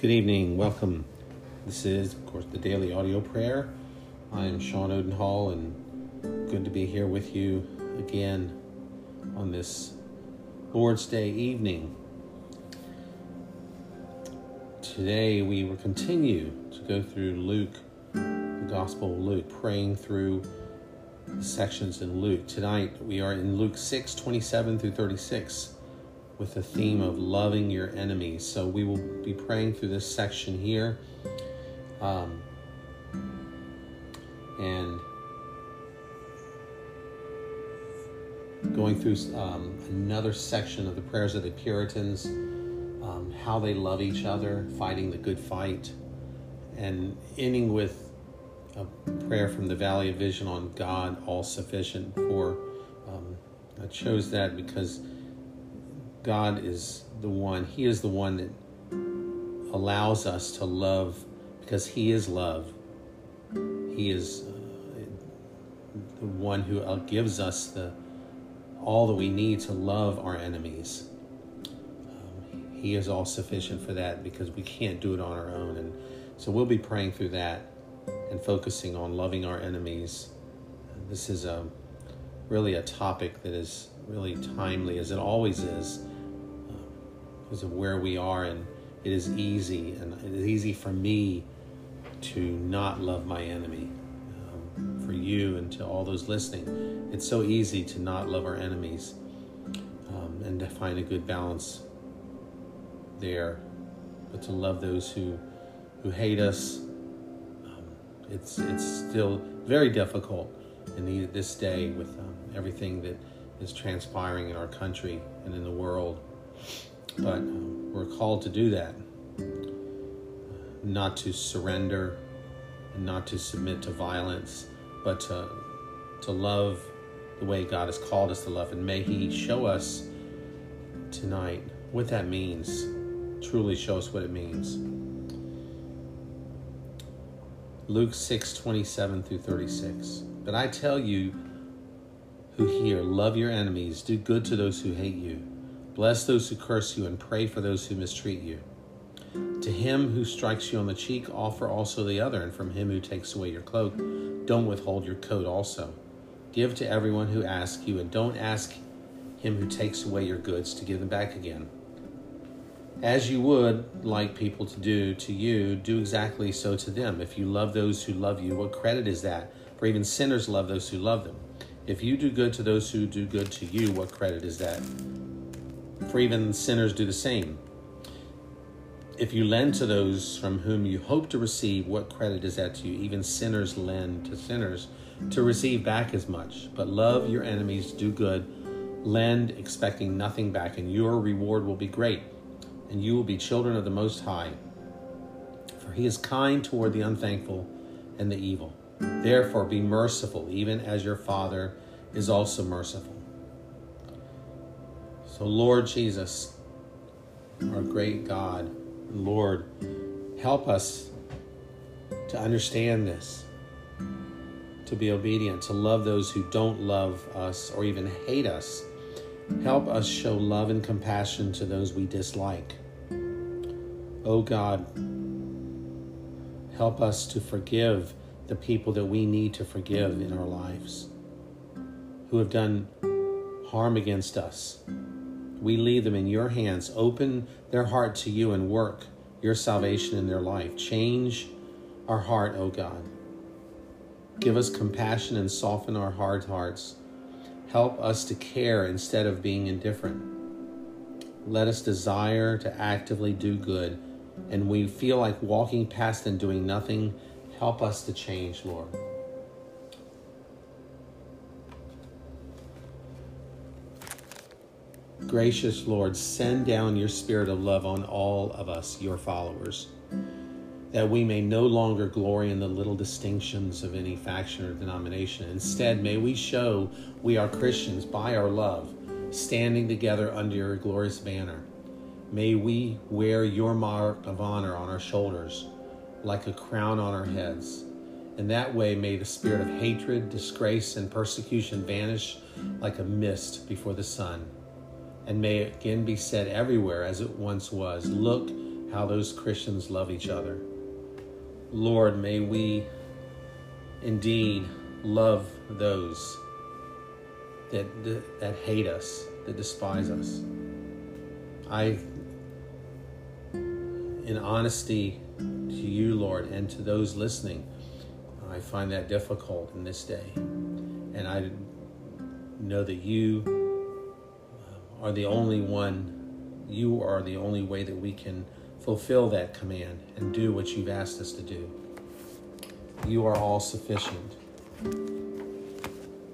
Good evening. Welcome. This is, of course, the daily audio prayer. I am Sean Odenhall, and good to be here with you again on this Lord's Day evening. Today, we will continue to go through Luke, the Gospel of Luke, praying through the sections in Luke. Tonight, we are in Luke 6 27 through 36 with the theme of loving your enemies. So we will be praying through this section here. Um, and going through um, another section of the prayers of the Puritans, um, how they love each other, fighting the good fight, and ending with a prayer from the Valley of Vision on God all sufficient. For um, I chose that because God is the one, He is the one that allows us to love because He is love. He is uh, the one who uh, gives us the all that we need to love our enemies. Um, he is all sufficient for that because we can't do it on our own. And so we'll be praying through that and focusing on loving our enemies. This is a really a topic that is really timely as it always is because of where we are and it is easy and it is easy for me to not love my enemy. Um, for you and to all those listening it's so easy to not love our enemies um, and to find a good balance there. But to love those who who hate us um, it's it's still very difficult in this day with um, everything that is transpiring in our country and in the world but um, we're called to do that. Not to surrender, and not to submit to violence, but to, to love the way God has called us to love. And may He show us tonight what that means. Truly show us what it means. Luke 6 27 through 36. But I tell you who hear, love your enemies, do good to those who hate you Bless those who curse you, and pray for those who mistreat you. To him who strikes you on the cheek, offer also the other, and from him who takes away your cloak, don't withhold your coat also. Give to everyone who asks you, and don't ask him who takes away your goods to give them back again. As you would like people to do to you, do exactly so to them. If you love those who love you, what credit is that? For even sinners love those who love them. If you do good to those who do good to you, what credit is that? For even sinners do the same. If you lend to those from whom you hope to receive, what credit is that to you? Even sinners lend to sinners to receive back as much. But love your enemies, do good, lend expecting nothing back, and your reward will be great, and you will be children of the Most High. For he is kind toward the unthankful and the evil. Therefore, be merciful, even as your Father is also merciful. So, Lord Jesus, our great God, Lord, help us to understand this, to be obedient, to love those who don't love us or even hate us. Help us show love and compassion to those we dislike. Oh God, help us to forgive the people that we need to forgive in our lives who have done harm against us we leave them in your hands. Open their heart to you and work your salvation in their life. Change our heart, O oh God. Give us compassion and soften our hard hearts. Help us to care instead of being indifferent. Let us desire to actively do good, and we feel like walking past and doing nothing. Help us to change, Lord. Gracious Lord, send down your spirit of love on all of us, your followers, that we may no longer glory in the little distinctions of any faction or denomination. Instead, may we show we are Christians by our love, standing together under your glorious banner. May we wear your mark of honor on our shoulders like a crown on our heads. In that way, may the spirit of hatred, disgrace, and persecution vanish like a mist before the sun and may again be said everywhere as it once was Look how those Christians love each other. Lord, may we indeed love those that, that hate us, that despise us. I, in honesty to you, Lord, and to those listening, I find that difficult in this day. And I know that you are the only one, you are the only way that we can fulfill that command and do what you've asked us to do. You are all sufficient.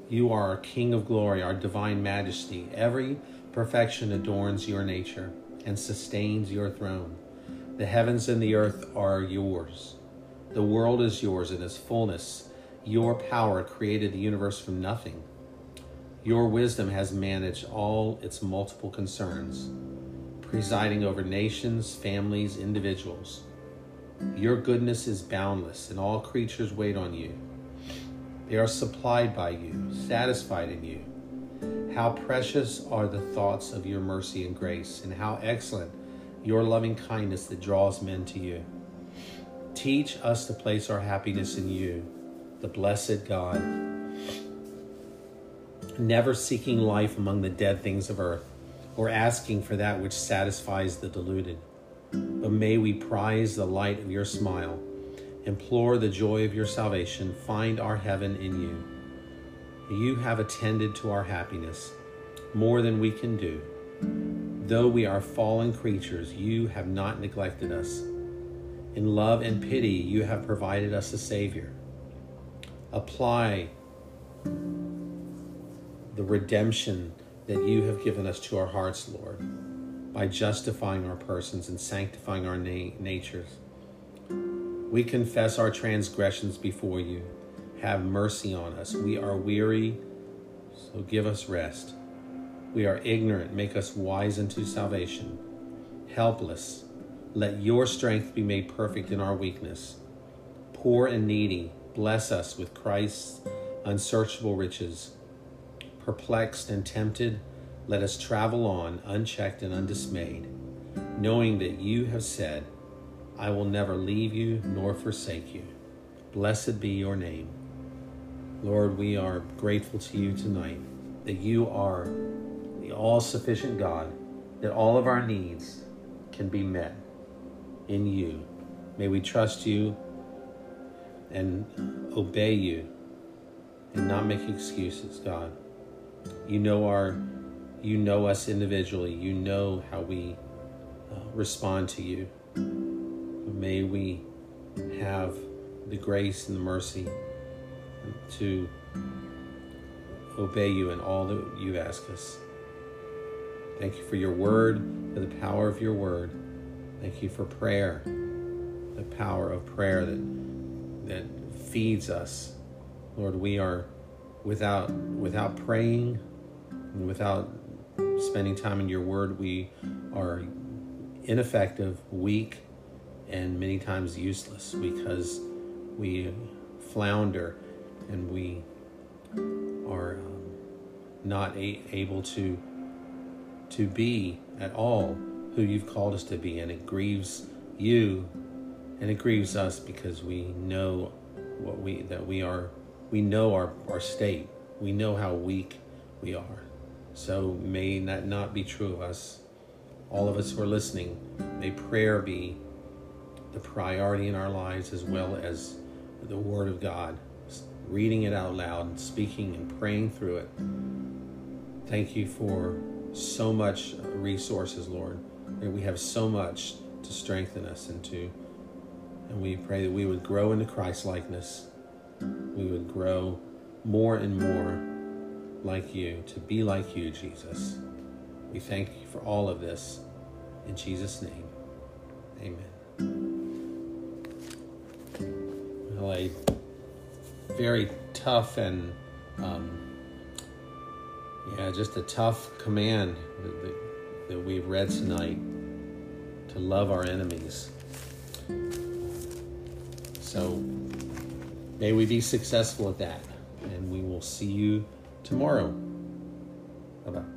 You are our King of glory, our divine majesty. Every perfection adorns your nature and sustains your throne. The heavens and the earth are yours. The world is yours in its fullness. Your power created the universe from nothing. Your wisdom has managed all its multiple concerns, presiding over nations, families, individuals. Your goodness is boundless, and all creatures wait on you. They are supplied by you, satisfied in you. How precious are the thoughts of your mercy and grace, and how excellent your loving kindness that draws men to you. Teach us to place our happiness in you, the blessed God, never seeking life among the dead things of earth, or asking for that which satisfies the deluded. But may we prize the light of your smile implore the joy of your salvation, find our heaven in you. You have attended to our happiness more than we can do. Though we are fallen creatures, you have not neglected us. In love and pity, you have provided us a Savior. Apply the redemption that you have given us to our hearts, Lord, by justifying our persons and sanctifying our na- natures. We confess our transgressions before you. Have mercy on us. We are weary, so give us rest. We are ignorant, make us wise unto salvation. Helpless, let your strength be made perfect in our weakness. Poor and needy, bless us with Christ's unsearchable riches. Perplexed and tempted, let us travel on, unchecked and undismayed, knowing that you have said, I will never leave you nor forsake you. Blessed be your name. Lord, we are grateful to you tonight that you are the all sufficient God, that all of our needs can be met in you. May we trust you and obey you and not make excuses, God. You know our you know us individually. You know how we uh, respond to you. May we have the grace and the mercy to obey you in all that you ask us. Thank you for your word, for the power of your word. Thank you for prayer, the power of prayer that that feeds us. Lord, we are without without praying without spending time in your word, we are ineffective, weak, and many times useless because we flounder and we are um, not a- able to to be at all who you've called us to be. And it grieves you and it grieves us because we know what we that we are we know our, our state we know how weak we are so may that not be true of us all of us who are listening may prayer be the priority in our lives as well as the Word of God, reading it out loud, and speaking and praying through it. Thank you for so much resources, Lord. We have so much to strengthen us and to, and we pray that we would grow into Christ likeness. We would grow more and more like you, to be like you, Jesus. We thank you for all of this. In Jesus' name, amen well, a very tough and um, yeah, just a tough command that, that, that we've read tonight to love our enemies. So may we be successful at that, and we will see you tomorrow. Bye bye.